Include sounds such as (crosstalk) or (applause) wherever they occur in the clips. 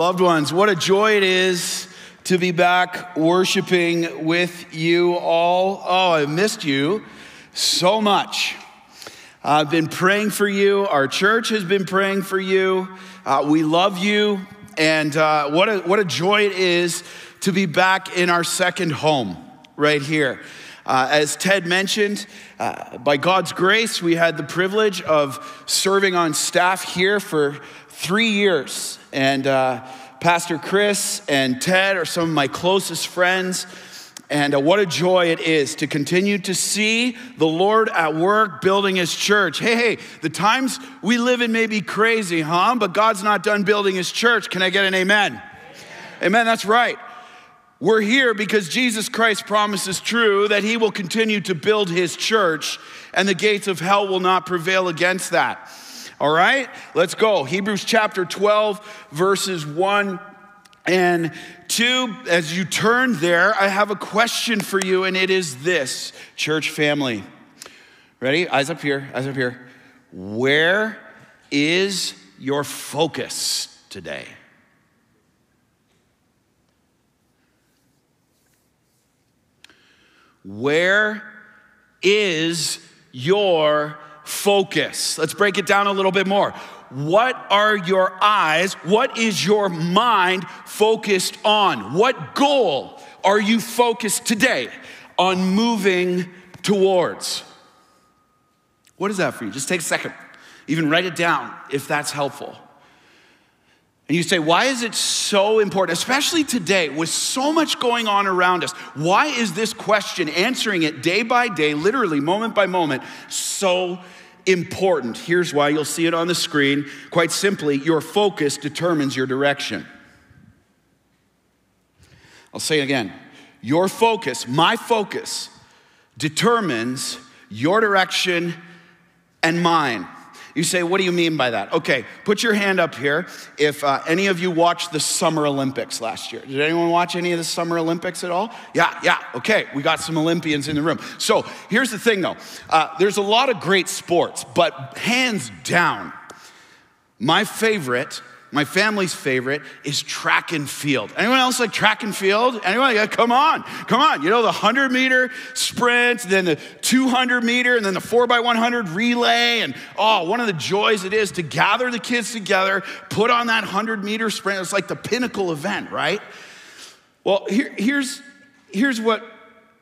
Loved ones, what a joy it is to be back worshiping with you all. Oh, I missed you so much. I've been praying for you. Our church has been praying for you. Uh, we love you. And uh, what, a, what a joy it is to be back in our second home right here. Uh, as Ted mentioned, uh, by God's grace, we had the privilege of serving on staff here for three years. And uh, Pastor Chris and Ted are some of my closest friends. And uh, what a joy it is to continue to see the Lord at work building his church. Hey, hey, the times we live in may be crazy, huh? But God's not done building his church. Can I get an amen? Amen, amen that's right. We're here because Jesus Christ promises true that he will continue to build his church and the gates of hell will not prevail against that. All right, let's go. Hebrews chapter 12, verses 1 and 2. As you turn there, I have a question for you, and it is this church family. Ready? Eyes up here, eyes up here. Where is your focus today? Where is your focus? Let's break it down a little bit more. What are your eyes, what is your mind focused on? What goal are you focused today on moving towards? What is that for you? Just take a second. Even write it down if that's helpful. And you say, why is it so important, especially today with so much going on around us? Why is this question, answering it day by day, literally moment by moment, so important? Here's why you'll see it on the screen. Quite simply, your focus determines your direction. I'll say it again. Your focus, my focus, determines your direction and mine. You say, what do you mean by that? Okay, put your hand up here if uh, any of you watched the Summer Olympics last year. Did anyone watch any of the Summer Olympics at all? Yeah, yeah, okay, we got some Olympians in the room. So here's the thing though uh, there's a lot of great sports, but hands down, my favorite my family's favorite is track and field. Anyone else like track and field? Anyone? Yeah, come on, come on. You know, the 100 meter sprint, then the 200 meter, and then the 4x100 relay. And oh, one of the joys it is to gather the kids together, put on that 100 meter sprint. It's like the pinnacle event, right? Well, here, here's, here's what,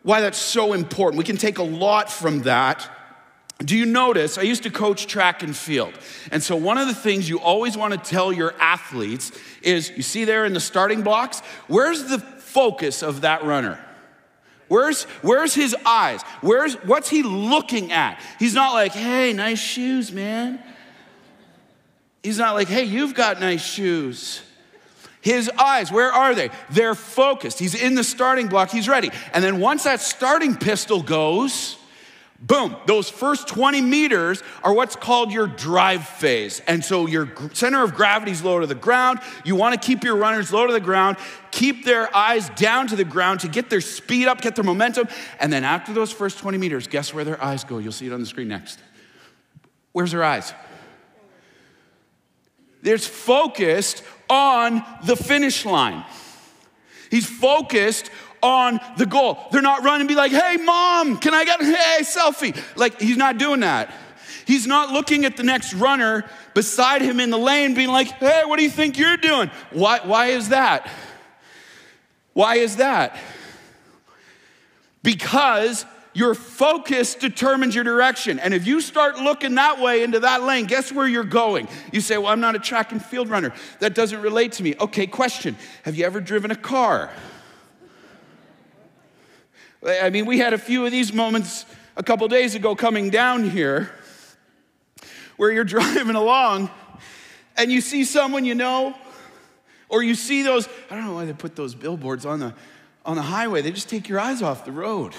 why that's so important. We can take a lot from that do you notice? I used to coach track and field. And so, one of the things you always want to tell your athletes is you see there in the starting blocks, where's the focus of that runner? Where's, where's his eyes? Where's, what's he looking at? He's not like, hey, nice shoes, man. He's not like, hey, you've got nice shoes. His eyes, where are they? They're focused. He's in the starting block, he's ready. And then once that starting pistol goes, Boom, those first 20 meters are what's called your drive phase. And so your center of gravity is low to the ground. You want to keep your runners low to the ground, keep their eyes down to the ground to get their speed up, get their momentum. And then after those first 20 meters, guess where their eyes go? You'll see it on the screen next. Where's their eyes? There's focused on the finish line. He's focused on the goal. They're not running be like, hey, mom, can I get a hey, selfie? Like, he's not doing that. He's not looking at the next runner beside him in the lane being like, hey, what do you think you're doing? Why, why is that? Why is that? Because your focus determines your direction. And if you start looking that way into that lane, guess where you're going? You say, Well, I'm not a track and field runner. That doesn't relate to me. Okay, question Have you ever driven a car? I mean, we had a few of these moments a couple days ago coming down here where you're (laughs) driving along and you see someone you know, or you see those, I don't know why they put those billboards on the, on the highway, they just take your eyes off the road.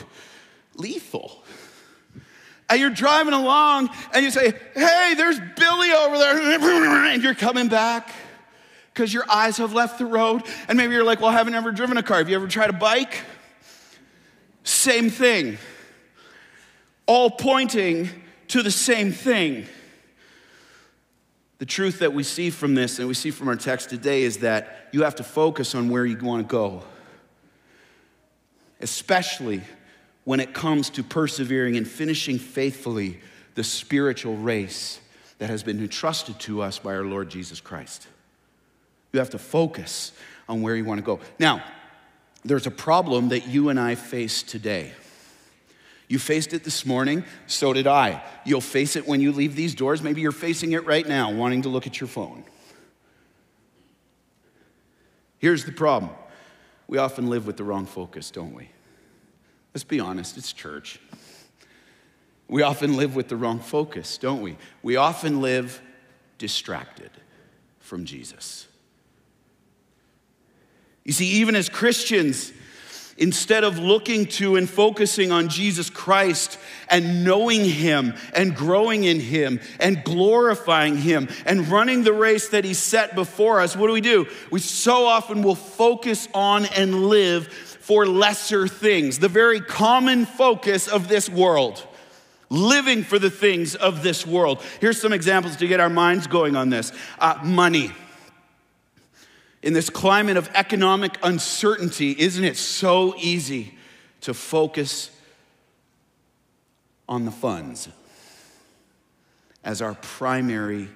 Lethal. And you're driving along and you say, hey, there's Billy over there, (laughs) and you're coming back because your eyes have left the road. And maybe you're like, well, I haven't ever driven a car. Have you ever tried a bike? Same thing. All pointing to the same thing. The truth that we see from this and we see from our text today is that you have to focus on where you want to go, especially when it comes to persevering and finishing faithfully the spiritual race that has been entrusted to us by our Lord Jesus Christ. You have to focus on where you want to go. Now, there's a problem that you and I face today. You faced it this morning, so did I. You'll face it when you leave these doors. Maybe you're facing it right now, wanting to look at your phone. Here's the problem we often live with the wrong focus, don't we? Let's be honest, it's church. We often live with the wrong focus, don't we? We often live distracted from Jesus. You see, even as Christians, instead of looking to and focusing on Jesus Christ and knowing Him and growing in Him and glorifying Him and running the race that He set before us, what do we do? We so often will focus on and live for lesser things, the very common focus of this world. Living for the things of this world. Here's some examples to get our minds going on this uh, money. In this climate of economic uncertainty, isn't it so easy to focus on the funds as our primary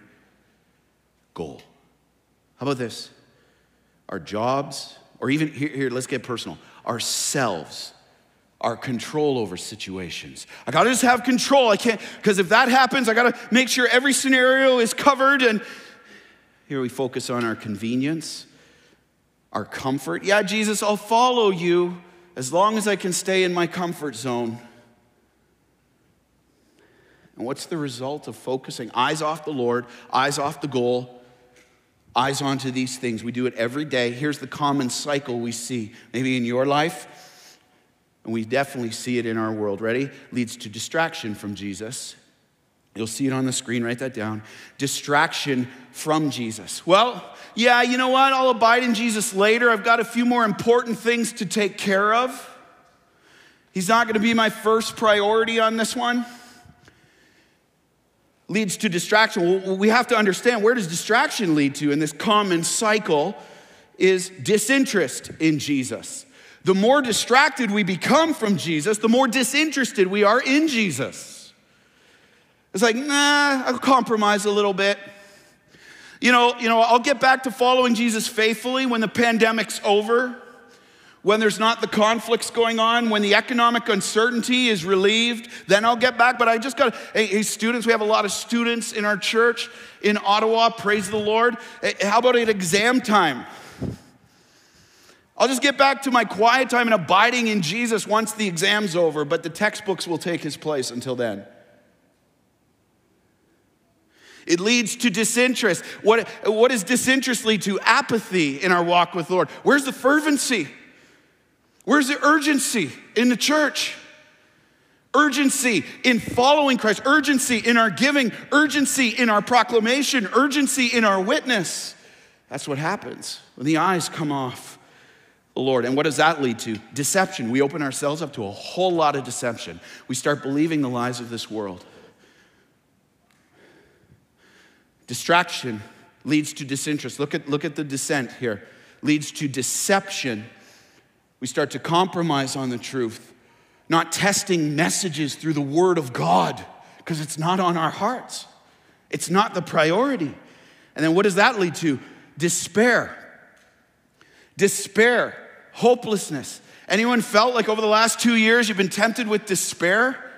goal? How about this? Our jobs, or even here, here let's get personal, ourselves our control over situations. I gotta just have control. I can't, because if that happens, I gotta make sure every scenario is covered. And here we focus on our convenience our comfort. Yeah, Jesus, I'll follow you as long as I can stay in my comfort zone. And what's the result of focusing? Eyes off the Lord, eyes off the goal, eyes onto these things. We do it every day. Here's the common cycle we see, maybe in your life, and we definitely see it in our world. Ready? Leads to distraction from Jesus. You'll see it on the screen, write that down. Distraction from Jesus. Well, yeah, you know what? I'll abide in Jesus later. I've got a few more important things to take care of. He's not going to be my first priority on this one. Leads to distraction. Well, we have to understand where does distraction lead to in this common cycle is disinterest in Jesus. The more distracted we become from Jesus, the more disinterested we are in Jesus. It's like, nah, I'll compromise a little bit. You know, you know, I'll get back to following Jesus faithfully when the pandemic's over, when there's not the conflicts going on, when the economic uncertainty is relieved, then I'll get back. But I just got, hey, hey students, we have a lot of students in our church in Ottawa, praise the Lord. Hey, how about at exam time? I'll just get back to my quiet time and abiding in Jesus once the exam's over, but the textbooks will take his place until then. It leads to disinterest. What, what does disinterest lead to? Apathy in our walk with Lord. Where's the fervency? Where's the urgency in the church? Urgency in following Christ, urgency in our giving, urgency in our proclamation, urgency in our witness. That's what happens when the eyes come off the Lord. And what does that lead to? Deception. We open ourselves up to a whole lot of deception. We start believing the lies of this world. Distraction leads to disinterest. Look at, look at the descent here. Leads to deception. We start to compromise on the truth, not testing messages through the Word of God because it's not on our hearts. It's not the priority. And then what does that lead to? Despair. Despair, hopelessness. Anyone felt like over the last two years you've been tempted with despair?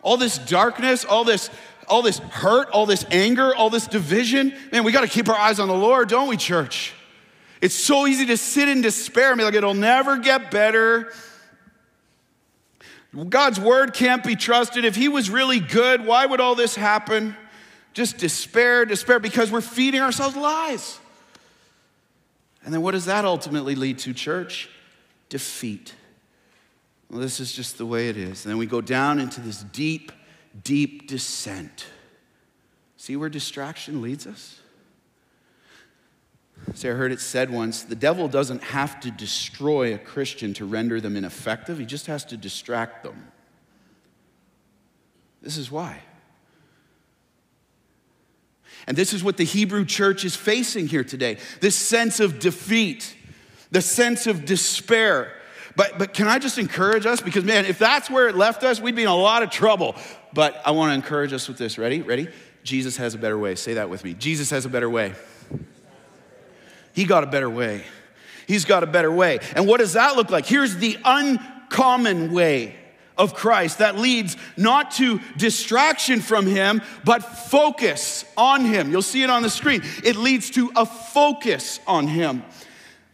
All this darkness, all this all this hurt, all this anger, all this division. Man, we got to keep our eyes on the Lord, don't we, church? It's so easy to sit in despair and be like, it'll never get better. God's word can't be trusted. If He was really good, why would all this happen? Just despair, despair, because we're feeding ourselves lies. And then what does that ultimately lead to, church? Defeat. Well, this is just the way it is. And then we go down into this deep deep descent. See where distraction leads us? See, I heard it said once the devil doesn't have to destroy a Christian to render them ineffective, he just has to distract them. This is why. And this is what the Hebrew church is facing here today this sense of defeat, the sense of despair. But, but can I just encourage us? Because, man, if that's where it left us, we'd be in a lot of trouble. But I want to encourage us with this. Ready? Ready? Jesus has a better way. Say that with me. Jesus has a better way. He got a better way. He's got a better way. And what does that look like? Here's the uncommon way of Christ that leads not to distraction from Him, but focus on Him. You'll see it on the screen. It leads to a focus on Him.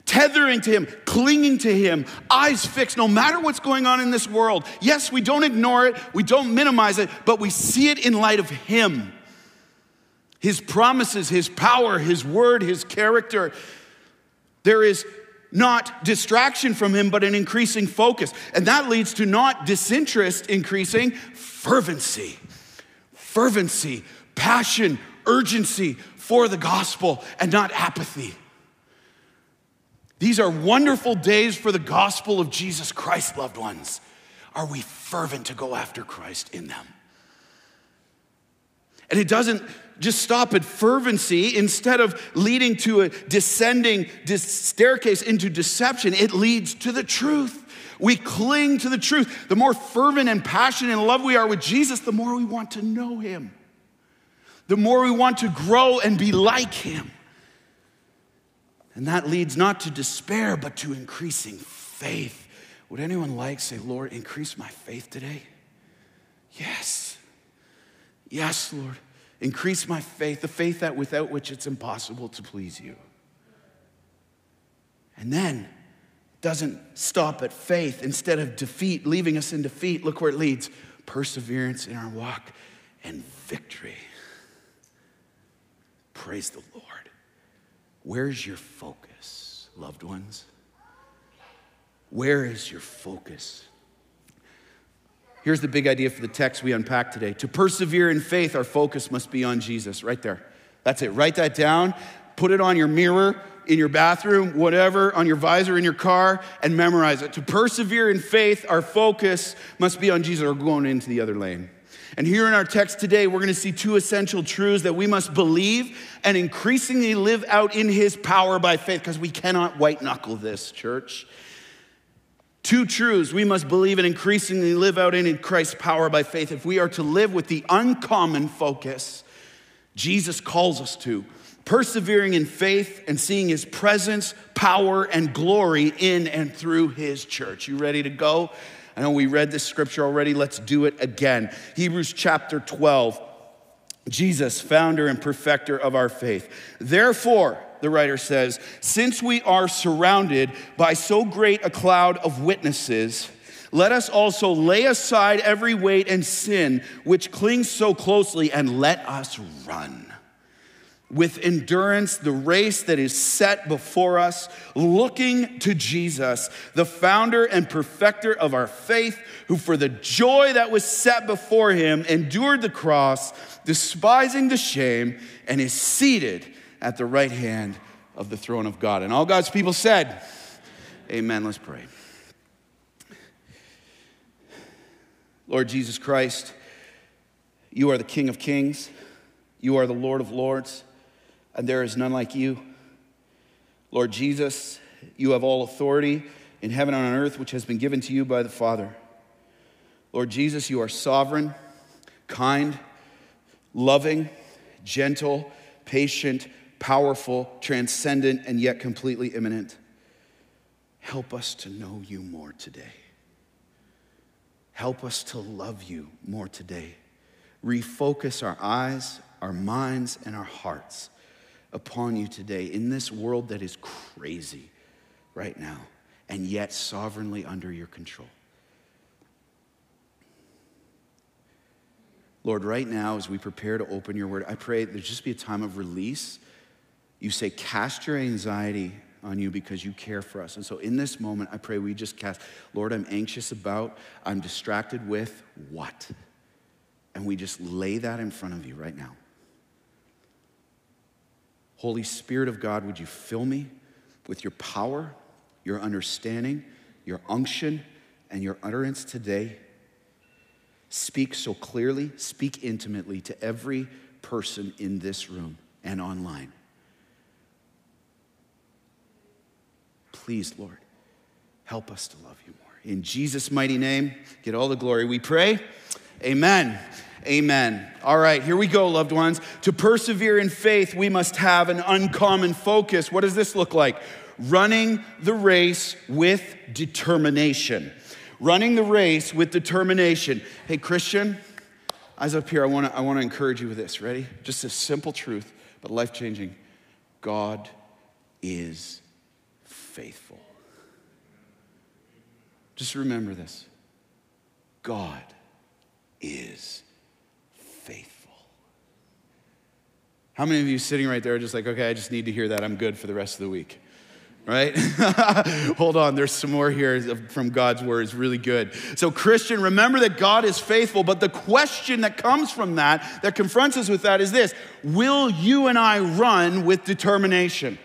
Tethering to Him, clinging to Him, eyes fixed, no matter what's going on in this world. Yes, we don't ignore it, we don't minimize it, but we see it in light of Him. His promises, His power, His word, His character. There is not distraction from him, but an increasing focus. And that leads to not disinterest increasing, fervency. Fervency, passion, urgency for the gospel, and not apathy. These are wonderful days for the gospel of Jesus Christ, loved ones. Are we fervent to go after Christ in them? And it doesn't just stop at fervency. Instead of leading to a descending staircase into deception, it leads to the truth. We cling to the truth. The more fervent and passionate and love we are with Jesus, the more we want to know him. The more we want to grow and be like him. And that leads not to despair, but to increasing faith. Would anyone like say, Lord, increase my faith today? Yes. Yes, Lord. Increase my faith, the faith that without which it's impossible to please you. And then doesn't stop at faith. Instead of defeat, leaving us in defeat, look where it leads perseverance in our walk and victory. Praise the Lord. Where's your focus, loved ones? Where is your focus? Here's the big idea for the text we unpack today. To persevere in faith, our focus must be on Jesus, right there. That's it. Write that down, put it on your mirror, in your bathroom, whatever, on your visor in your car, and memorize it. To persevere in faith, our focus must be on Jesus or going into the other lane. And here in our text today, we're going to see two essential truths that we must believe and increasingly live out in His power by faith, because we cannot white knuckle this, church. Two truths we must believe and increasingly live out in, in Christ's power by faith if we are to live with the uncommon focus Jesus calls us to, persevering in faith and seeing his presence, power, and glory in and through his church. You ready to go? I know we read this scripture already. Let's do it again. Hebrews chapter 12. Jesus, founder and perfecter of our faith. Therefore, the writer says, since we are surrounded by so great a cloud of witnesses, let us also lay aside every weight and sin which clings so closely, and let us run with endurance the race that is set before us, looking to Jesus, the founder and perfecter of our faith, who for the joy that was set before him endured the cross, despising the shame, and is seated at the right hand of the throne of God. And all God's people said, Amen. Let's pray. Lord Jesus Christ, you are the King of kings, you are the Lord of lords, and there is none like you. Lord Jesus, you have all authority in heaven and on earth, which has been given to you by the Father. Lord Jesus, you are sovereign, kind, loving, gentle, patient, powerful, transcendent, and yet completely immanent. Help us to know you more today. Help us to love you more today. Refocus our eyes, our minds, and our hearts upon you today in this world that is crazy right now and yet sovereignly under your control. Lord, right now, as we prepare to open your word, I pray there just be a time of release. You say, cast your anxiety on you because you care for us. And so in this moment, I pray we just cast, Lord, I'm anxious about, I'm distracted with what? And we just lay that in front of you right now. Holy Spirit of God, would you fill me with your power, your understanding, your unction, and your utterance today? Speak so clearly, speak intimately to every person in this room and online. Please, Lord, help us to love you more. In Jesus' mighty name, get all the glory. We pray. Amen. Amen. All right, here we go, loved ones. To persevere in faith, we must have an uncommon focus. What does this look like? Running the race with determination. Running the race with determination. Hey, Christian, eyes up here, I wanna, I wanna encourage you with this. Ready? Just a simple truth, but life changing. God is faithful. Just remember this God is faithful. How many of you sitting right there are just like, okay, I just need to hear that. I'm good for the rest of the week? Right? (laughs) Hold on, there's some more here from God's word. It's really good. So, Christian, remember that God is faithful, but the question that comes from that, that confronts us with that, is this Will you and I run with determination?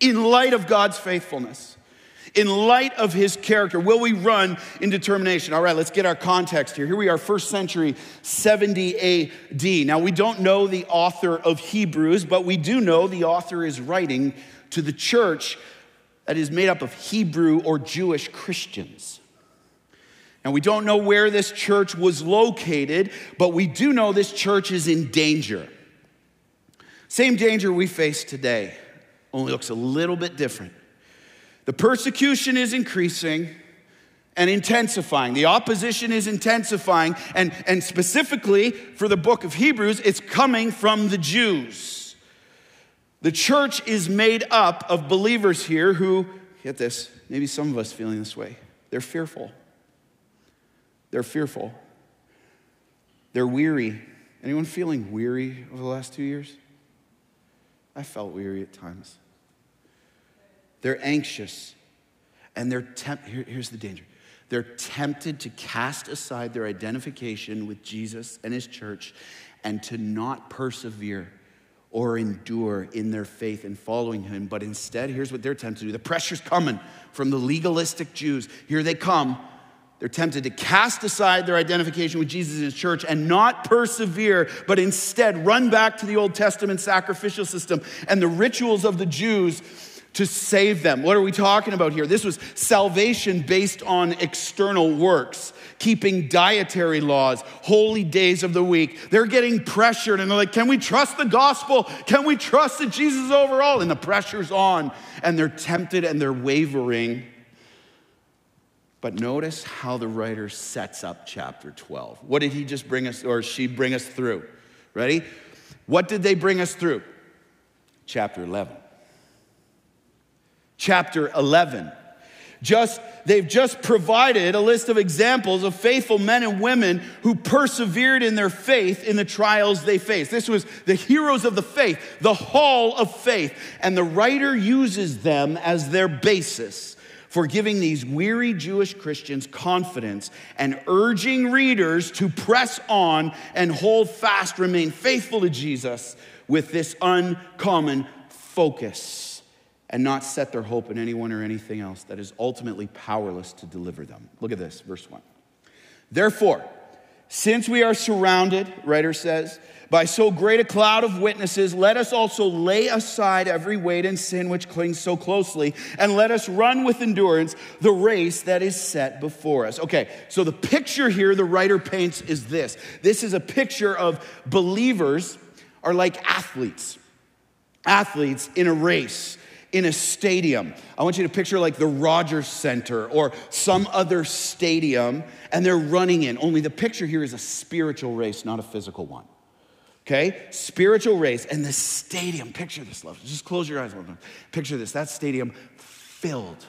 in light of God's faithfulness, in light of his character? Will we run in determination? All right, let's get our context here. Here we are, first century 70 AD. Now, we don't know the author of Hebrews, but we do know the author is writing to the church that is made up of Hebrew or Jewish Christians. And we don't know where this church was located, but we do know this church is in danger. Same danger we face today only looks a little bit different. The persecution is increasing and intensifying. The opposition is intensifying, and, and specifically for the book of Hebrews, it's coming from the Jews. The church is made up of believers here who, get this, maybe some of us feeling this way. They're fearful. They're fearful. They're weary. Anyone feeling weary over the last two years? I felt weary at times. They're anxious and they're temp- Here, here's the danger. They're tempted to cast aside their identification with Jesus and his church and to not persevere or endure in their faith and following him, but instead, here's what they're tempted to do. The pressure's coming from the legalistic Jews. Here they come. They're tempted to cast aside their identification with Jesus and his church and not persevere, but instead run back to the Old Testament sacrificial system and the rituals of the Jews to save them. What are we talking about here? This was salvation based on external works, keeping dietary laws, holy days of the week. They're getting pressured and they're like, Can we trust the gospel? Can we trust that Jesus is overall? And the pressure's on and they're tempted and they're wavering. But notice how the writer sets up chapter 12. What did he just bring us, or she bring us through? Ready? What did they bring us through? Chapter 11 chapter 11. Just they've just provided a list of examples of faithful men and women who persevered in their faith in the trials they faced. This was the heroes of the faith, the hall of faith, and the writer uses them as their basis for giving these weary Jewish Christians confidence and urging readers to press on and hold fast, remain faithful to Jesus with this uncommon focus and not set their hope in anyone or anything else that is ultimately powerless to deliver them. Look at this, verse 1. Therefore, since we are surrounded, writer says, by so great a cloud of witnesses, let us also lay aside every weight and sin which clings so closely, and let us run with endurance the race that is set before us. Okay, so the picture here the writer paints is this this is a picture of believers are like athletes, athletes in a race in a stadium. I want you to picture like the Rogers Center or some other stadium, and they're running in. Only the picture here is a spiritual race, not a physical one. Okay? Spiritual race. And the stadium, picture this, love. Just close your eyes. Picture this. That stadium filled.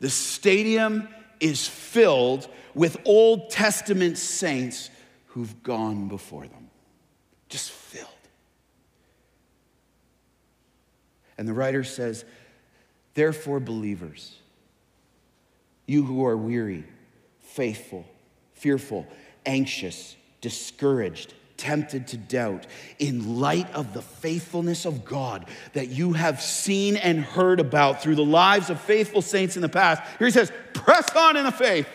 The stadium is filled with Old Testament saints who've gone before them. Just filled. And the writer says, Therefore, believers, you who are weary, faithful, fearful, anxious, discouraged, tempted to doubt, in light of the faithfulness of God that you have seen and heard about through the lives of faithful saints in the past, here he says, press on in the faith.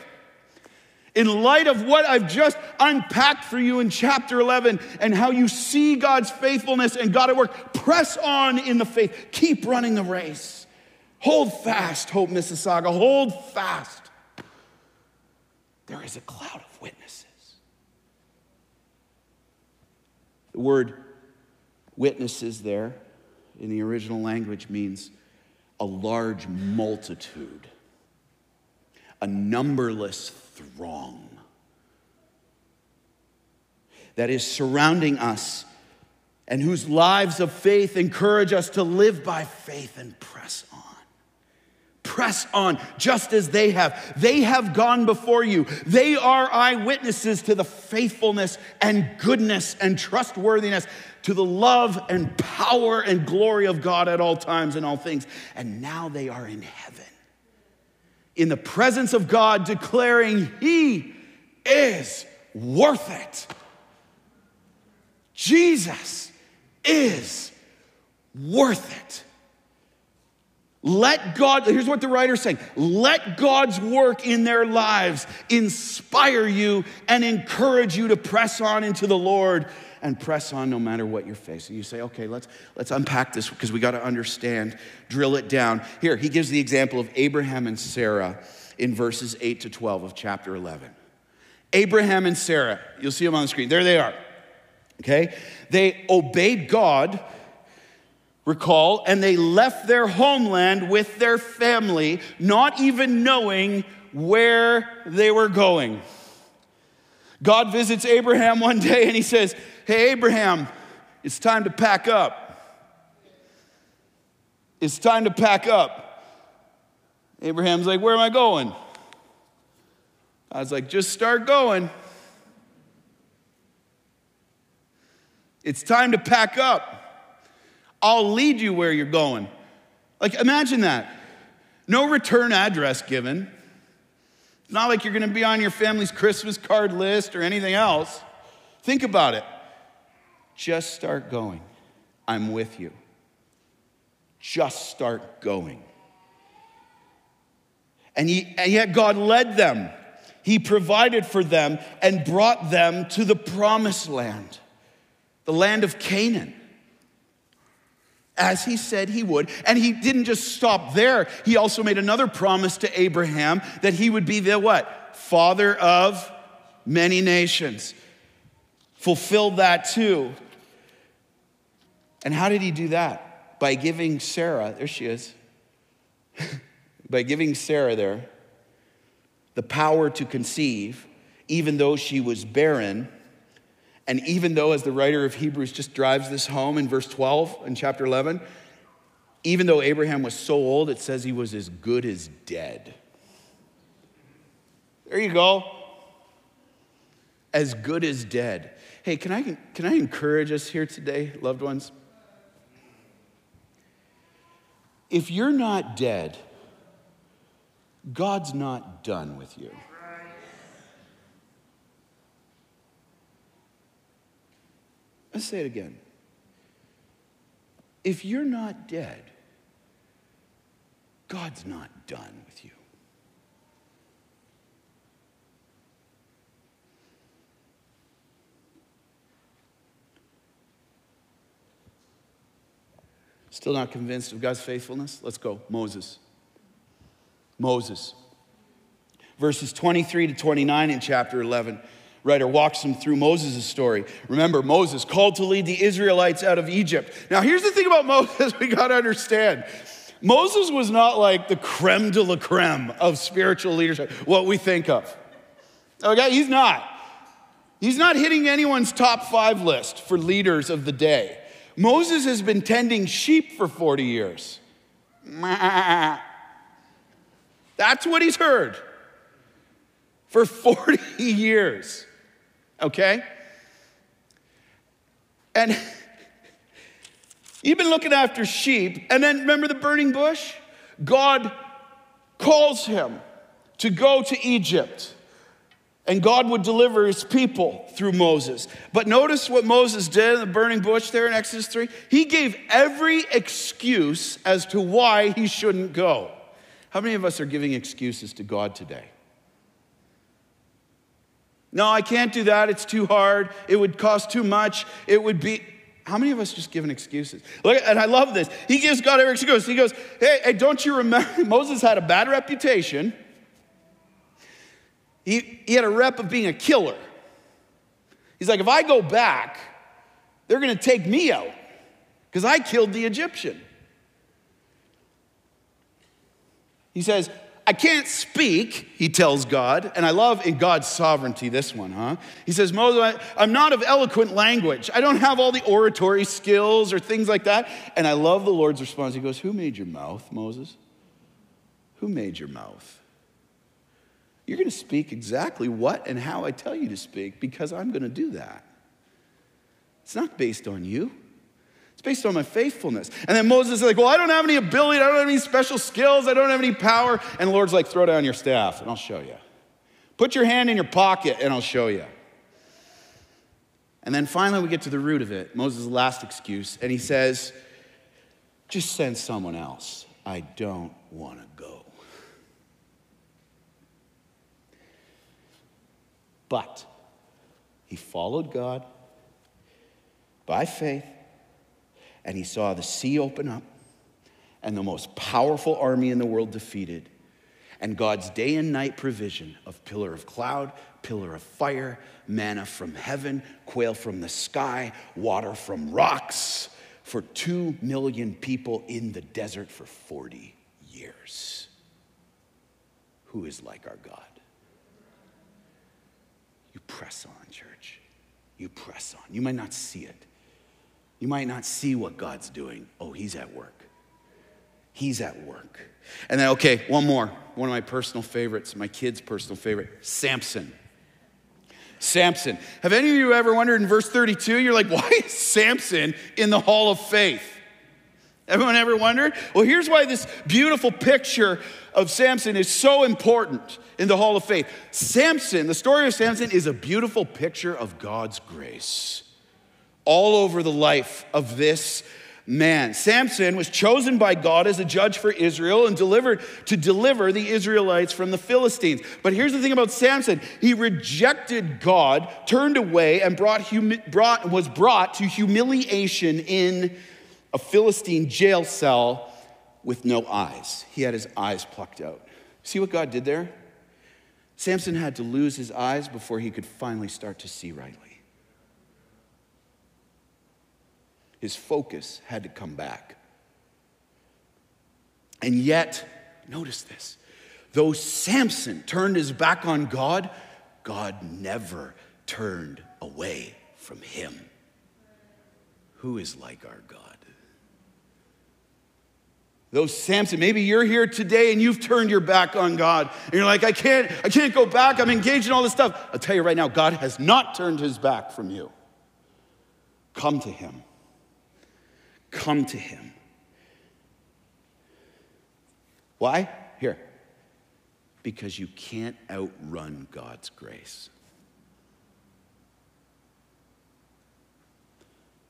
In light of what I've just unpacked for you in chapter 11 and how you see God's faithfulness and God at work, press on in the faith. Keep running the race. Hold fast, Hope Mississauga. Hold fast. There is a cloud of witnesses. The word witnesses there in the original language means a large multitude, a numberless throng that is surrounding us and whose lives of faith encourage us to live by faith and press on. Press on just as they have. They have gone before you. They are eyewitnesses to the faithfulness and goodness and trustworthiness, to the love and power and glory of God at all times and all things. And now they are in heaven, in the presence of God, declaring, He is worth it. Jesus is worth it. Let God, here's what the writer's saying let God's work in their lives inspire you and encourage you to press on into the Lord and press on no matter what you're facing. You say, okay, let's, let's unpack this because we got to understand, drill it down. Here, he gives the example of Abraham and Sarah in verses 8 to 12 of chapter 11. Abraham and Sarah, you'll see them on the screen. There they are. Okay? They obeyed God recall, and they left their homeland with their family, not even knowing where they were going. God visits Abraham one day and he says, Hey, Abraham, it's time to pack up. It's time to pack up. Abraham's like, Where am I going? God's like, Just start going. It's time to pack up. I'll lead you where you're going. Like, imagine that. No return address given. It's not like you're going to be on your family's Christmas card list or anything else. Think about it. Just start going. I'm with you. Just start going. And, he, and yet, God led them. He provided for them and brought them to the promised land, the land of Canaan as he said he would. And he didn't just stop there. He also made another promise to Abraham that he would be the what? Father of many nations. Fulfilled that too. And how did he do that? By giving Sarah, there she is, (laughs) by giving Sarah there the power to conceive, even though she was barren and even though, as the writer of Hebrews just drives this home in verse 12 in chapter 11, even though Abraham was so old, it says he was as good as dead. There you go. As good as dead. Hey, can I, can I encourage us here today, loved ones? If you're not dead, God's not done with you. Let's say it again. If you're not dead, God's not done with you. Still not convinced of God's faithfulness? Let's go. Moses. Moses. Verses 23 to 29 in chapter 11 writer walks him through Moses' story. Remember, Moses called to lead the Israelites out of Egypt. Now, here's the thing about (laughs) Moses we got to understand. Moses was not like the creme de la creme of spiritual leadership, what we think of. Okay, he's not. He's not hitting anyone's top five list for leaders of the day. Moses has been tending sheep for 40 years. (laughs) That's what he's heard for 40 (laughs) years okay? And you've been looking after sheep, and then remember the burning bush? God calls him to go to Egypt. And God would deliver his people through Moses. But notice what Moses did in the burning bush there in Exodus 3. He gave every excuse as to why he shouldn't go. How many of us are giving excuses to God today? No, I can't do that. It's too hard. It would cost too much. It would be. How many of us just giving excuses? Look, and I love this. He gives God every excuse. He goes, hey, hey, don't you remember? (laughs) Moses had a bad reputation. He, he had a rep of being a killer. He's like, if I go back, they're going to take me out because I killed the Egyptian. He says, I can't speak, he tells God, and I love in God's sovereignty this one, huh? He says, Moses, I'm not of eloquent language. I don't have all the oratory skills or things like that. And I love the Lord's response. He goes, Who made your mouth, Moses? Who made your mouth? You're going to speak exactly what and how I tell you to speak because I'm going to do that. It's not based on you. It's based on my faithfulness. And then Moses is like, Well, I don't have any ability, I don't have any special skills, I don't have any power. And the Lord's like, Throw down your staff and I'll show you. Put your hand in your pocket and I'll show you. And then finally, we get to the root of it Moses' last excuse, and he says, Just send someone else. I don't want to go. But he followed God by faith and he saw the sea open up and the most powerful army in the world defeated, and God's day and night provision of pillar of cloud, pillar of fire, manna from heaven, quail from the sky, water from rocks for two million people in the desert for 40 years. Who is like our God? You press on, church. You press on. You might not see it. You might not see what God's doing. Oh, He's at work. He's at work. And then, okay, one more. One of my personal favorites, my kid's personal favorite Samson. Samson. Have any of you ever wondered in verse 32, you're like, (laughs) why is Samson in the hall of faith? Everyone ever wondered? Well, here's why this beautiful picture of Samson is so important in the hall of faith. Samson, the story of Samson, is a beautiful picture of God's grace all over the life of this man. Samson was chosen by God as a judge for Israel and delivered to deliver the Israelites from the Philistines. But here's the thing about Samson. He rejected God, turned away and brought, humi- brought was brought to humiliation in a Philistine jail cell with no eyes. He had his eyes plucked out. See what God did there? Samson had to lose his eyes before he could finally start to see rightly. His focus had to come back. And yet, notice this though Samson turned his back on God, God never turned away from him. Who is like our God? Though Samson, maybe you're here today and you've turned your back on God. And you're like, I can't, I can't go back. I'm engaged in all this stuff. I'll tell you right now, God has not turned his back from you. Come to him. Come to him. Why? Here. Because you can't outrun God's grace.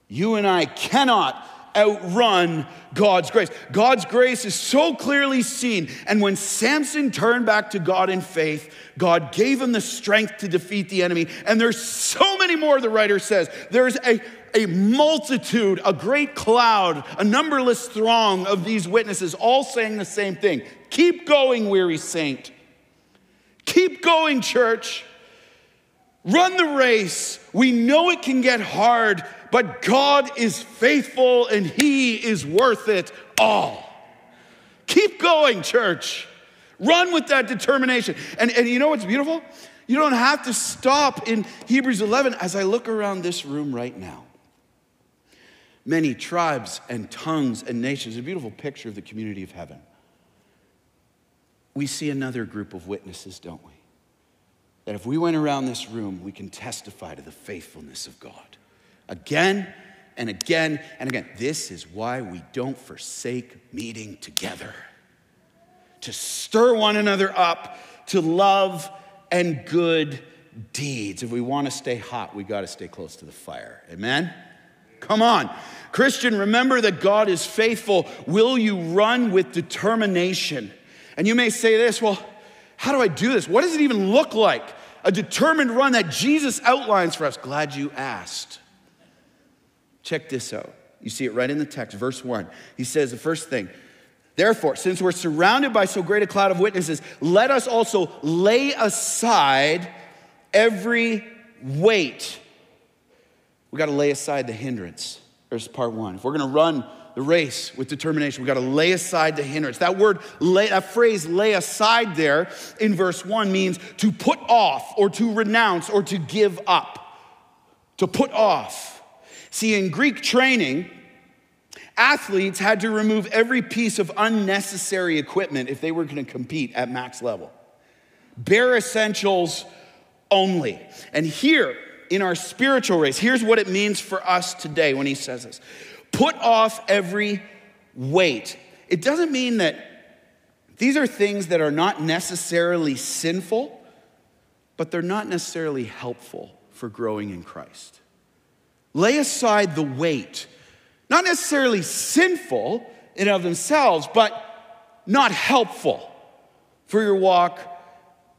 You and I cannot outrun God's grace. God's grace is so clearly seen. And when Samson turned back to God in faith, God gave him the strength to defeat the enemy. And there's so many more, the writer says. There's a a multitude, a great cloud, a numberless throng of these witnesses, all saying the same thing Keep going, weary saint. Keep going, church. Run the race. We know it can get hard, but God is faithful and He is worth it all. Keep going, church. Run with that determination. And, and you know what's beautiful? You don't have to stop in Hebrews 11 as I look around this room right now many tribes and tongues and nations. A beautiful picture of the community of heaven. We see another group of witnesses, don't we? That if we went around this room, we can testify to the faithfulness of God. Again and again and again. This is why we don't forsake meeting together to stir one another up to love and good deeds. If we want to stay hot, we got to stay close to the fire. Amen? Come on. Christian, remember that God is faithful. Will you run with determination? And you may say this, well, how do I do this? What does it even look like? a determined run that Jesus outlines for us. Glad you asked. Check this out. You see it right in the text, verse 1. He says the first thing, Therefore, since we're surrounded by so great a cloud of witnesses, let us also lay aside every weight. We got to lay aside the hindrance. There's part one. If we're going to run the race with determination, we got to lay aside the hindrance. That word, lay, that phrase, lay aside there in verse one means to put off or to renounce or to give up. To put off. See, in Greek training, athletes had to remove every piece of unnecessary equipment if they were going to compete at max level. Bare essentials only. And here in our spiritual race, here's what it means for us today when he says this put off every weight. It doesn't mean that these are things that are not necessarily sinful, but they're not necessarily helpful for growing in Christ. Lay aside the weight not necessarily sinful in of themselves, but not helpful for your walk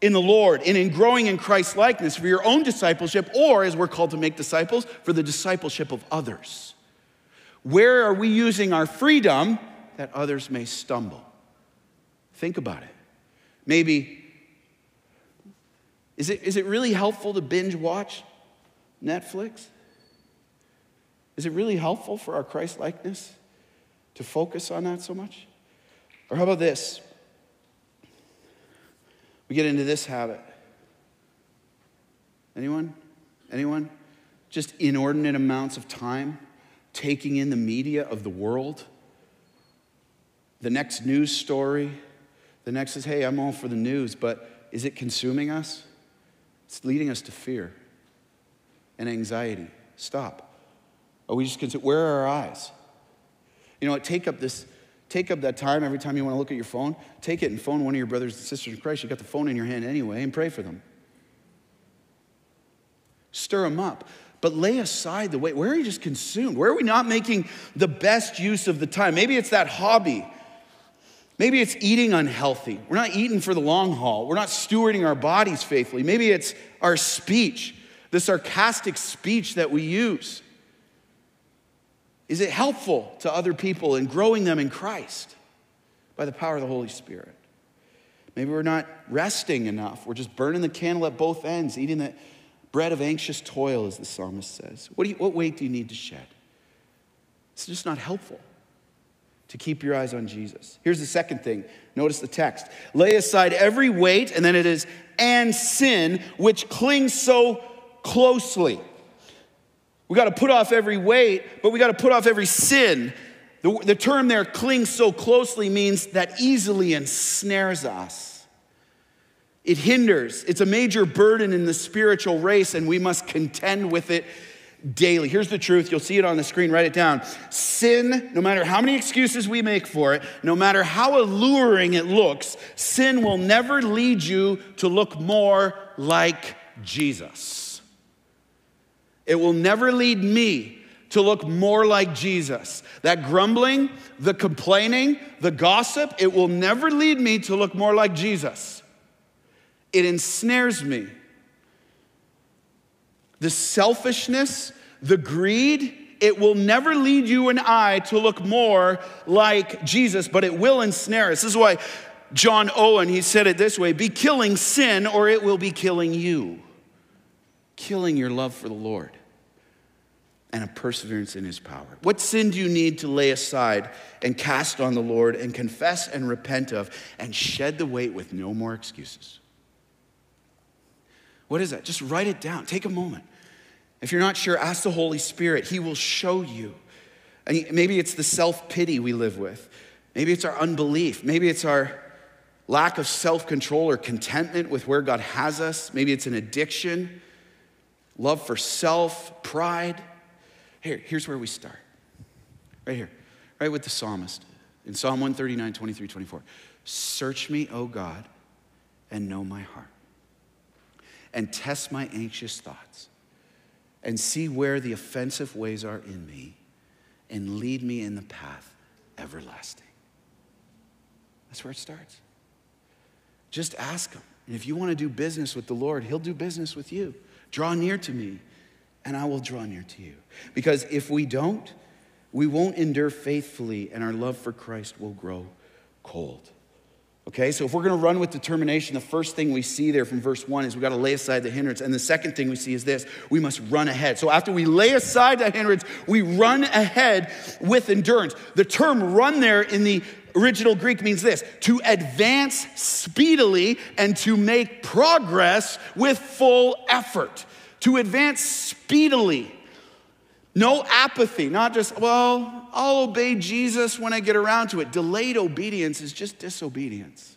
in the Lord and in growing in Christ likeness for your own discipleship, or as we're called to make disciples, for the discipleship of others. Where are we using our freedom that others may stumble? Think about it. Maybe, is it, is it really helpful to binge watch Netflix? Is it really helpful for our Christ likeness to focus on that so much? Or how about this? We get into this habit. Anyone? Anyone? Just inordinate amounts of time taking in the media of the world. The next news story, the next is, hey, I'm all for the news, but is it consuming us? It's leading us to fear and anxiety. Stop. Are we just consider where are our eyes? You know? Take up this, take up that time every time you want to look at your phone. Take it and phone one of your brothers and sisters in Christ. You got the phone in your hand anyway, and pray for them. Stir them up. But lay aside the way. Where are you just consumed? Where are we not making the best use of the time? Maybe it's that hobby. Maybe it's eating unhealthy. We're not eating for the long haul. We're not stewarding our bodies faithfully. Maybe it's our speech, the sarcastic speech that we use. Is it helpful to other people in growing them in Christ by the power of the Holy Spirit? Maybe we're not resting enough. We're just burning the candle at both ends, eating the bread of anxious toil, as the psalmist says. What, you, what weight do you need to shed? It's just not helpful to keep your eyes on Jesus. Here's the second thing. Notice the text. Lay aside every weight, and then it is, and sin, which clings so closely. We got to put off every weight, but we got to put off every sin. The, the term there, clings so closely, means that easily ensnares us. It hinders. It's a major burden in the spiritual race, and we must contend with it daily. Here's the truth. You'll see it on the screen. Write it down. Sin, no matter how many excuses we make for it, no matter how alluring it looks, sin will never lead you to look more like Jesus. It will never lead me to look more like Jesus. That grumbling, the complaining, the gossip, it will never lead me to look more like Jesus. It ensnares me. The selfishness, the greed, it will never lead you and I to look more like Jesus, but it will ensnare us. This is why John Owen, he said it this way be killing sin or it will be killing you killing your love for the Lord and a perseverance in his power. What sin do you need to lay aside and cast on the Lord and confess and repent of and shed the weight with no more excuses? What is that? Just write it down. Take a moment. If you're not sure, ask the Holy Spirit. He will show you. Maybe it's the self pity we live with. Maybe it's our unbelief. Maybe it's our lack of self control or contentment with where God has us. Maybe it's an addiction love for self, pride. Here, here's where we start. Right here, right with the psalmist in Psalm 139, 23, 24. Search me, O God, and know my heart, and test my anxious thoughts, and see where the offensive ways are in me, and lead me in the path everlasting. That's where it starts. Just ask Him. And if you want to do business with the Lord, He'll do business with you. Draw near to me, and I will draw near to you. Because if we don't, we won't endure faithfully, and our love for Christ will grow cold. Okay, so if we're going to run with determination, the first thing we see there from verse one is we got to lay aside the hindrance. And the second thing we see is this we must run ahead. So after we lay aside the hindrance, we run ahead with endurance. The term run there in the original Greek means this to advance speedily and to make progress with full effort. To advance speedily. No apathy, not just, well, I'll obey Jesus when I get around to it. Delayed obedience is just disobedience.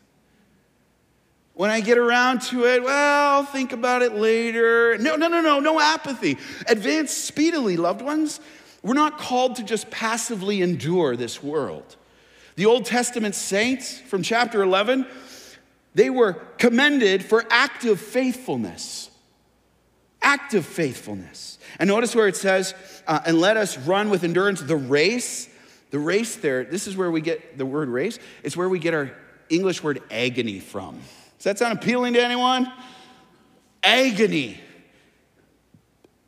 When I get around to it, well, I'll think about it later. No, no, no, no, no apathy. Advance speedily, loved ones. We're not called to just passively endure this world. The Old Testament saints from chapter 11, they were commended for active faithfulness. Active faithfulness. And notice where it says, uh, and let us run with endurance the race. The race there, this is where we get the word race. It's where we get our English word agony from. Does that sound appealing to anyone? Agony.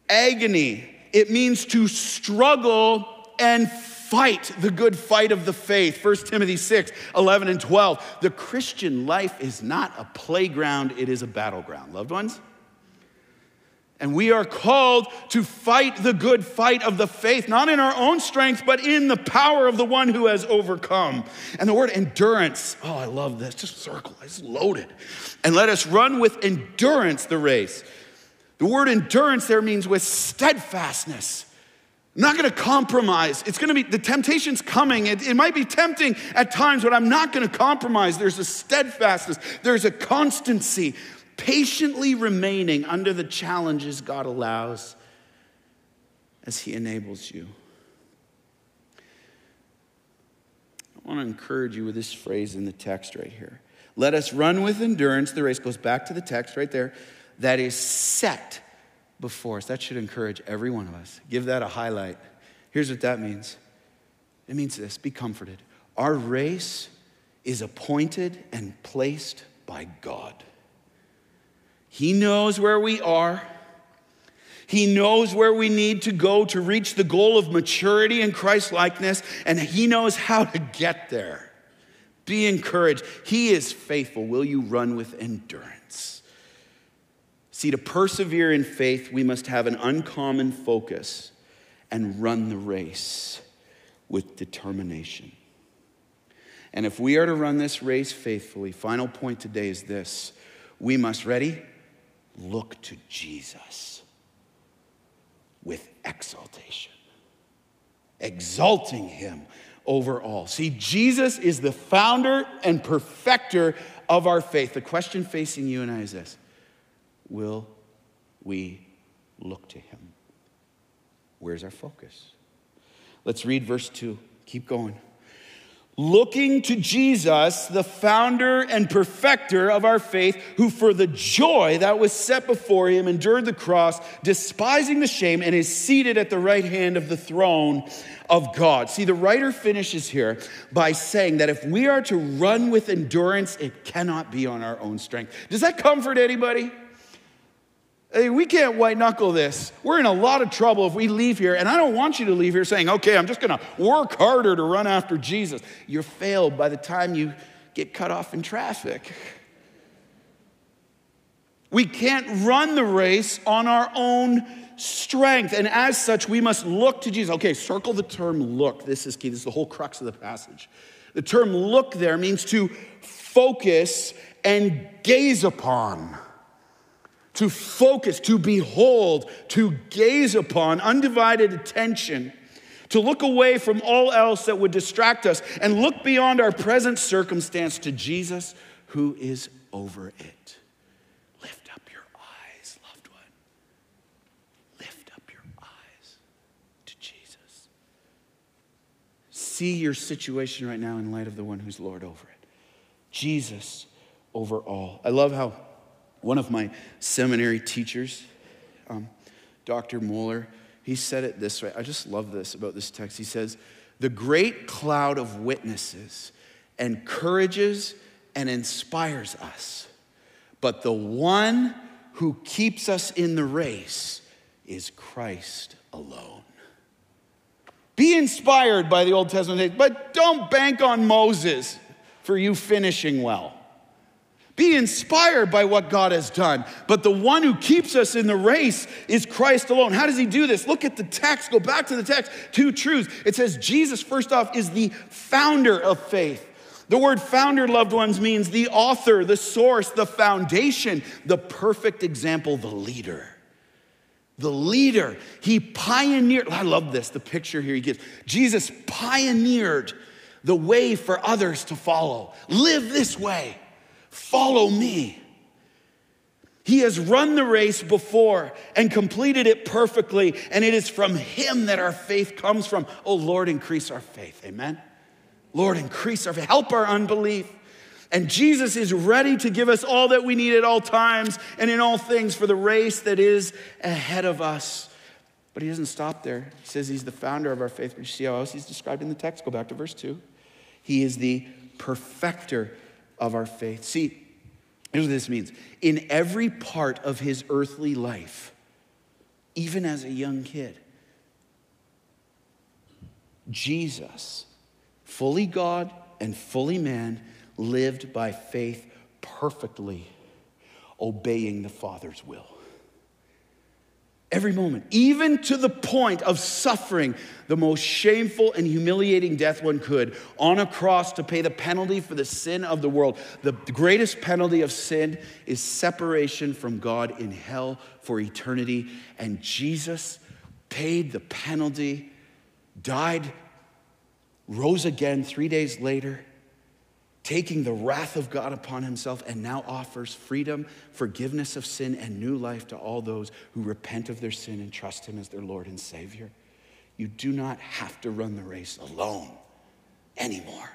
Agony. It means to struggle and fight the good fight of the faith. 1 Timothy 6, 11 and 12. The Christian life is not a playground, it is a battleground. Loved ones? And we are called to fight the good fight of the faith, not in our own strength, but in the power of the one who has overcome. And the word endurance, oh, I love this. Just circle, it's loaded. And let us run with endurance the race. The word endurance there means with steadfastness. I'm not gonna compromise. It's gonna be, the temptation's coming. It, it might be tempting at times, but I'm not gonna compromise. There's a steadfastness, there's a constancy patiently remaining under the challenges God allows as He enables you. I want to encourage you with this phrase in the text right here. Let us run with endurance. The race goes back to the text right there that is set before us. That should encourage every one of us. Give that a highlight. Here's what that means it means this be comforted. Our race is appointed and placed by God. He knows where we are. He knows where we need to go to reach the goal of maturity in Christ likeness, and He knows how to get there. Be encouraged. He is faithful. Will you run with endurance? See, to persevere in faith, we must have an uncommon focus and run the race with determination. And if we are to run this race faithfully, final point today is this we must, ready? look to Jesus with exaltation, exalting him over all. See, Jesus is the founder and perfecter of our faith. The question facing you and I is this Will we look to him? Where's our focus? Let's read verse 2. Keep going looking to Jesus, the founder and perfecter of our faith, who for the joy that was set before him endured the cross, despising the shame, and is seated at the right hand of the throne of God. See, the writer finishes here by saying that if we are to run with endurance, it cannot be on our own strength. Does that comfort anybody? Hey, we can't white knuckle this. We're in a lot of trouble if we leave here, and I don't want you to leave here saying, okay, I'm just gonna work harder to run after Jesus. You're failed by the time you get cut off in traffic. We can't run the race on our own strength, and as such, we must look to Jesus. Okay, circle the term look. This is key, this is the whole crux of the passage. The term look there means to focus and gaze upon to focus, to behold, to gaze upon, undivided attention, to look away from all else that would distract us and look beyond our present circumstance to Jesus who is over it. Lift up your eyes, loved one. Lift up your eyes to Jesus. See your situation right now in light of the one who's Lord over it. Jesus over all. I love how one of my seminary teachers, um, Dr. Moeller, he said it this way. I just love this about this text. He says, The great cloud of witnesses encourages and inspires us, but the one who keeps us in the race is Christ alone. Be inspired by the Old Testament, but don't bank on Moses for you finishing well. Be inspired by what God has done. But the one who keeps us in the race is Christ alone. How does he do this? Look at the text. Go back to the text. Two truths. It says Jesus, first off, is the founder of faith. The word founder, loved ones, means the author, the source, the foundation, the perfect example, the leader. The leader. He pioneered, I love this, the picture here he gives. Jesus pioneered the way for others to follow. Live this way, follow me. He has run the race before and completed it perfectly, and it is from Him that our faith comes from. Oh Lord, increase our faith. Amen. Lord, increase our faith, help our unbelief. And Jesus is ready to give us all that we need at all times and in all things for the race that is ahead of us. But he doesn't stop there. He says he's the founder of our faith. But You see how else he's described in the text? Go back to verse 2. He is the perfecter of our faith. See, here's what this means. In every part of his earthly life, even as a young kid, Jesus, fully God and fully man, lived by faith perfectly, obeying the Father's will. Every moment, even to the point of suffering the most shameful and humiliating death one could on a cross to pay the penalty for the sin of the world. The greatest penalty of sin is separation from God in hell for eternity. And Jesus paid the penalty, died, rose again three days later taking the wrath of God upon himself, and now offers freedom, forgiveness of sin, and new life to all those who repent of their sin and trust him as their Lord and Savior. You do not have to run the race alone anymore.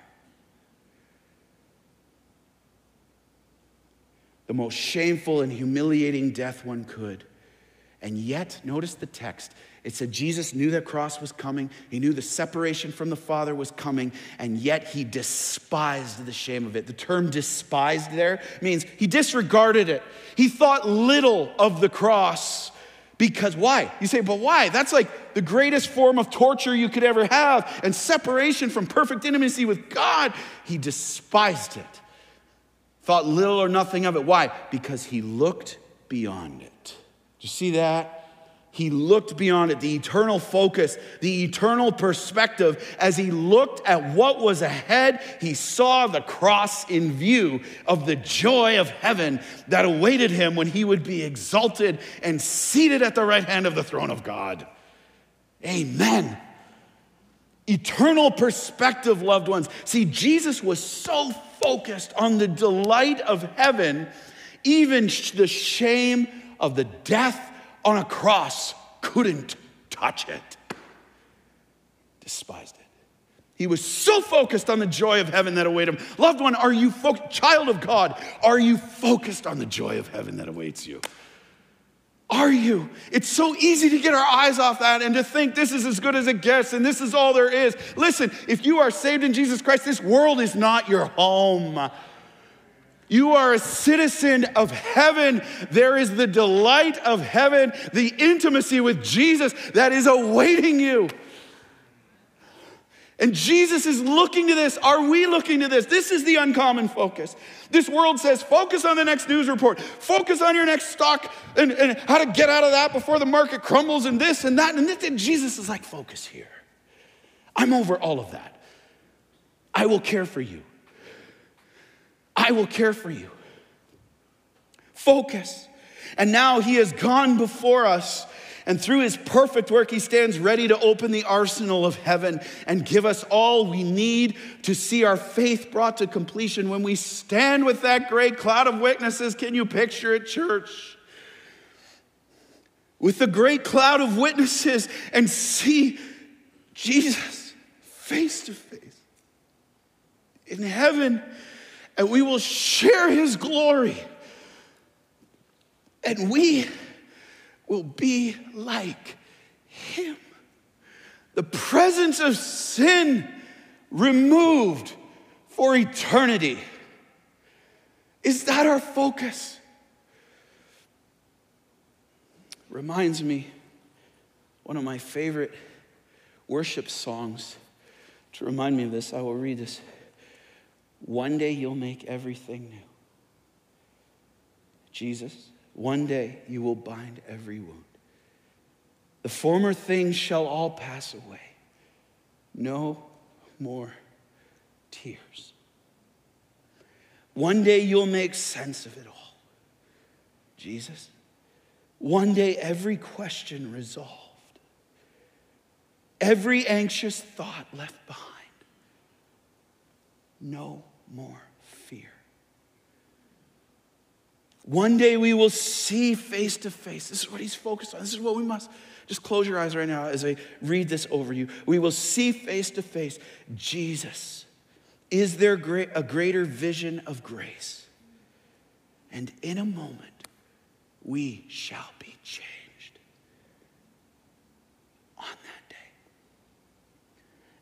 The most shameful and humiliating death one could. And yet, notice the text it said Jesus knew the cross was coming. He knew the separation from the Father was coming, and yet he despised the shame of it. The term despised there means he disregarded it. He thought little of the cross because why? You say, but why? That's like the greatest form of torture you could ever have and separation from perfect intimacy with God. He despised it, thought little or nothing of it. Why? Because he looked beyond it. You see that? He looked beyond it, the eternal focus, the eternal perspective. As he looked at what was ahead, he saw the cross in view of the joy of heaven that awaited him when he would be exalted and seated at the right hand of the throne of God. Amen. Eternal perspective, loved ones. See, Jesus was so focused on the delight of heaven, even the shame of the death on a cross couldn't touch it. Despised it. He was so focused on the joy of heaven that awaited him. Loved one, are you fo- child of God? Are you focused on the joy of heaven that awaits you? Are you? It's so easy to get our eyes off that and to think this is as good as it gets and this is all there is. Listen, if you are saved in Jesus Christ, this world is not your home. You are a citizen of heaven. There is the delight of heaven, the intimacy with Jesus that is awaiting you. And Jesus is looking to this. Are we looking to this? This is the uncommon focus. This world says focus on the next news report, focus on your next stock and, and how to get out of that before the market crumbles and this and that. And, this. and Jesus is like, focus here. I'm over all of that. I will care for you. I will care for you. Focus. And now he has gone before us. And through his perfect work, he stands ready to open the arsenal of heaven and give us all we need to see our faith brought to completion. When we stand with that great cloud of witnesses, can you picture it, church? With the great cloud of witnesses and see Jesus face to face in heaven and we will share his glory. And we will be like him. The presence of sin removed for eternity. Is that our focus? reminds me one of my favorite worship songs. To remind me of this, I will read this. One day you'll make everything new. Jesus, one day you will bind every wound. The former things shall all pass away. No more tears. One day you'll make sense of it all. Jesus, one day every question resolved, every anxious thought left behind. No more fear. One day we will see face to face. This is what he's focused on. This is what we must. Just close your eyes right now as I read this over you. We will see face to face Jesus. Is there a greater vision of grace? And in a moment, we shall be changed on that day.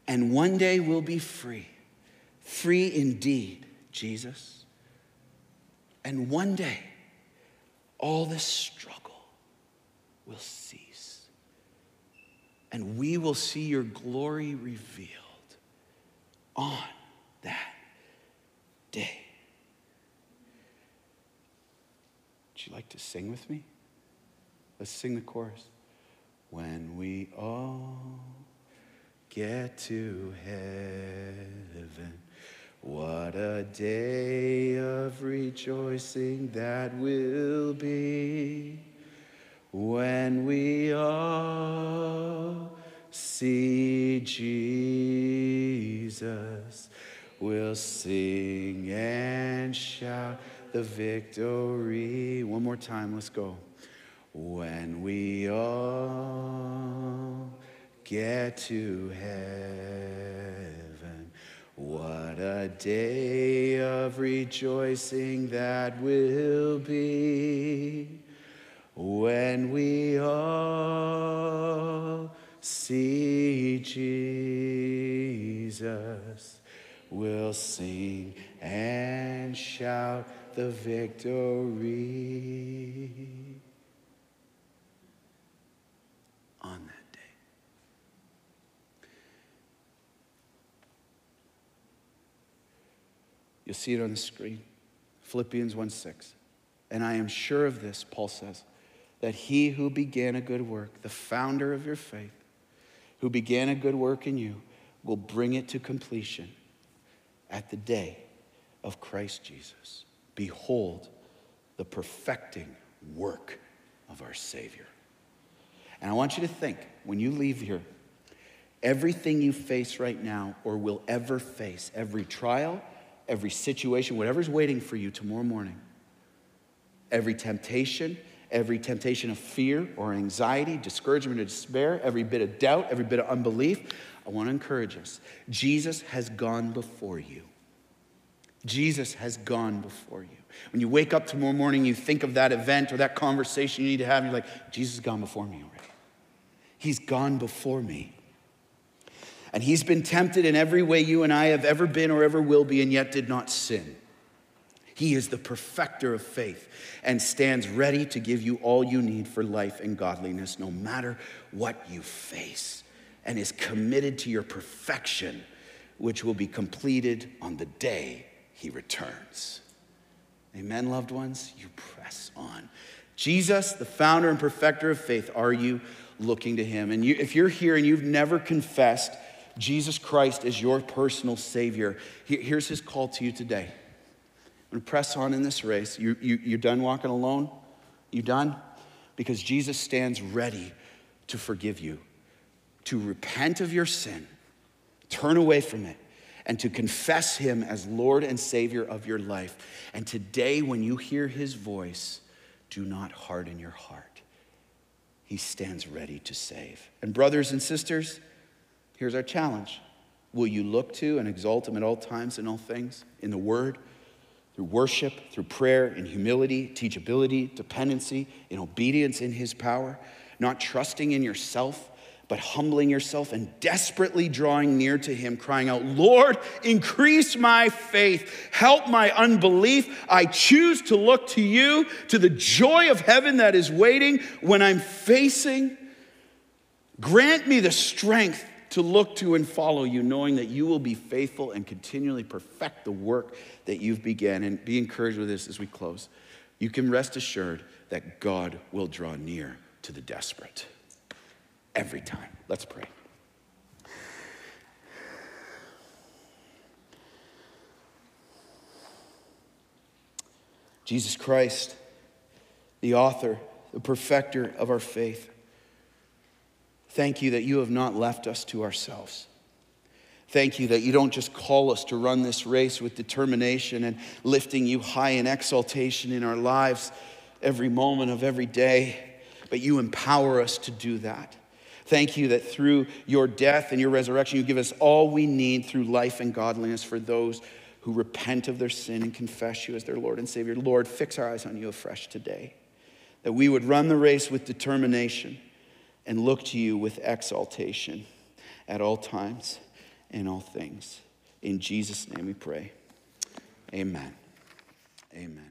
And one day we'll be free, free indeed, Jesus. And one day, all this struggle will cease. And we will see your glory revealed on that day. Would you like to sing with me? Let's sing the chorus. When we all get to heaven, what a day of rejoicing that will be when we all see Jesus. We'll sing and shout the victory. One more time, let's go. When we all get to heaven, what a day of rejoicing that will be when we all see Jesus. We'll sing and shout the victory on that day. You'll see it on the screen. Philippians 1 6. And I am sure of this, Paul says, that he who began a good work, the founder of your faith, who began a good work in you, will bring it to completion at the day of Christ Jesus. Behold the perfecting work of our Savior. And I want you to think when you leave here, everything you face right now or will ever face, every trial, every situation, whatever's waiting for you tomorrow morning, every temptation, every temptation of fear or anxiety, discouragement or despair, every bit of doubt, every bit of unbelief, I want to encourage us. Jesus has gone before you. Jesus has gone before you. When you wake up tomorrow morning, you think of that event or that conversation you need to have, and you're like, Jesus has gone before me already. He's gone before me. And he's been tempted in every way you and I have ever been or ever will be, and yet did not sin. He is the perfecter of faith and stands ready to give you all you need for life and godliness, no matter what you face and is committed to your perfection, which will be completed on the day he returns. Amen, loved ones? You press on. Jesus, the founder and perfecter of faith, are you looking to him? And you, if you're here and you've never confessed Jesus Christ as your personal Savior, here's his call to you today. I'm going to press on in this race. You, you, you're done walking alone? You done? Because Jesus stands ready to forgive you to repent of your sin, turn away from it, and to confess Him as Lord and Savior of your life. And today, when you hear His voice, do not harden your heart. He stands ready to save. And, brothers and sisters, here's our challenge Will you look to and exalt Him at all times and all things in the Word? Through worship, through prayer, in humility, teachability, dependency, in obedience in His power, not trusting in yourself, but humbling yourself and desperately drawing near to Him, crying out, Lord, increase my faith, help my unbelief. I choose to look to you, to the joy of heaven that is waiting when I'm facing. Grant me the strength to look to and follow you, knowing that you will be faithful and continually perfect the work that you've begun. And be encouraged with this as we close. You can rest assured that God will draw near to the desperate every time. Let's pray. Jesus Christ, the author, the perfecter of our faith, thank you that you have not left us to ourselves. Thank you that you don't just call us to run this race with determination and lifting you high in exaltation in our lives every moment of every day, but you empower us to do that. Thank you that through your death and your resurrection, you give us all we need through life and godliness for those who repent of their sin and confess you as their Lord and Savior. Lord, fix our eyes on you afresh today, that we would run the race with determination and look to you with exaltation at all times and all things. In Jesus' name we pray. Amen. Amen.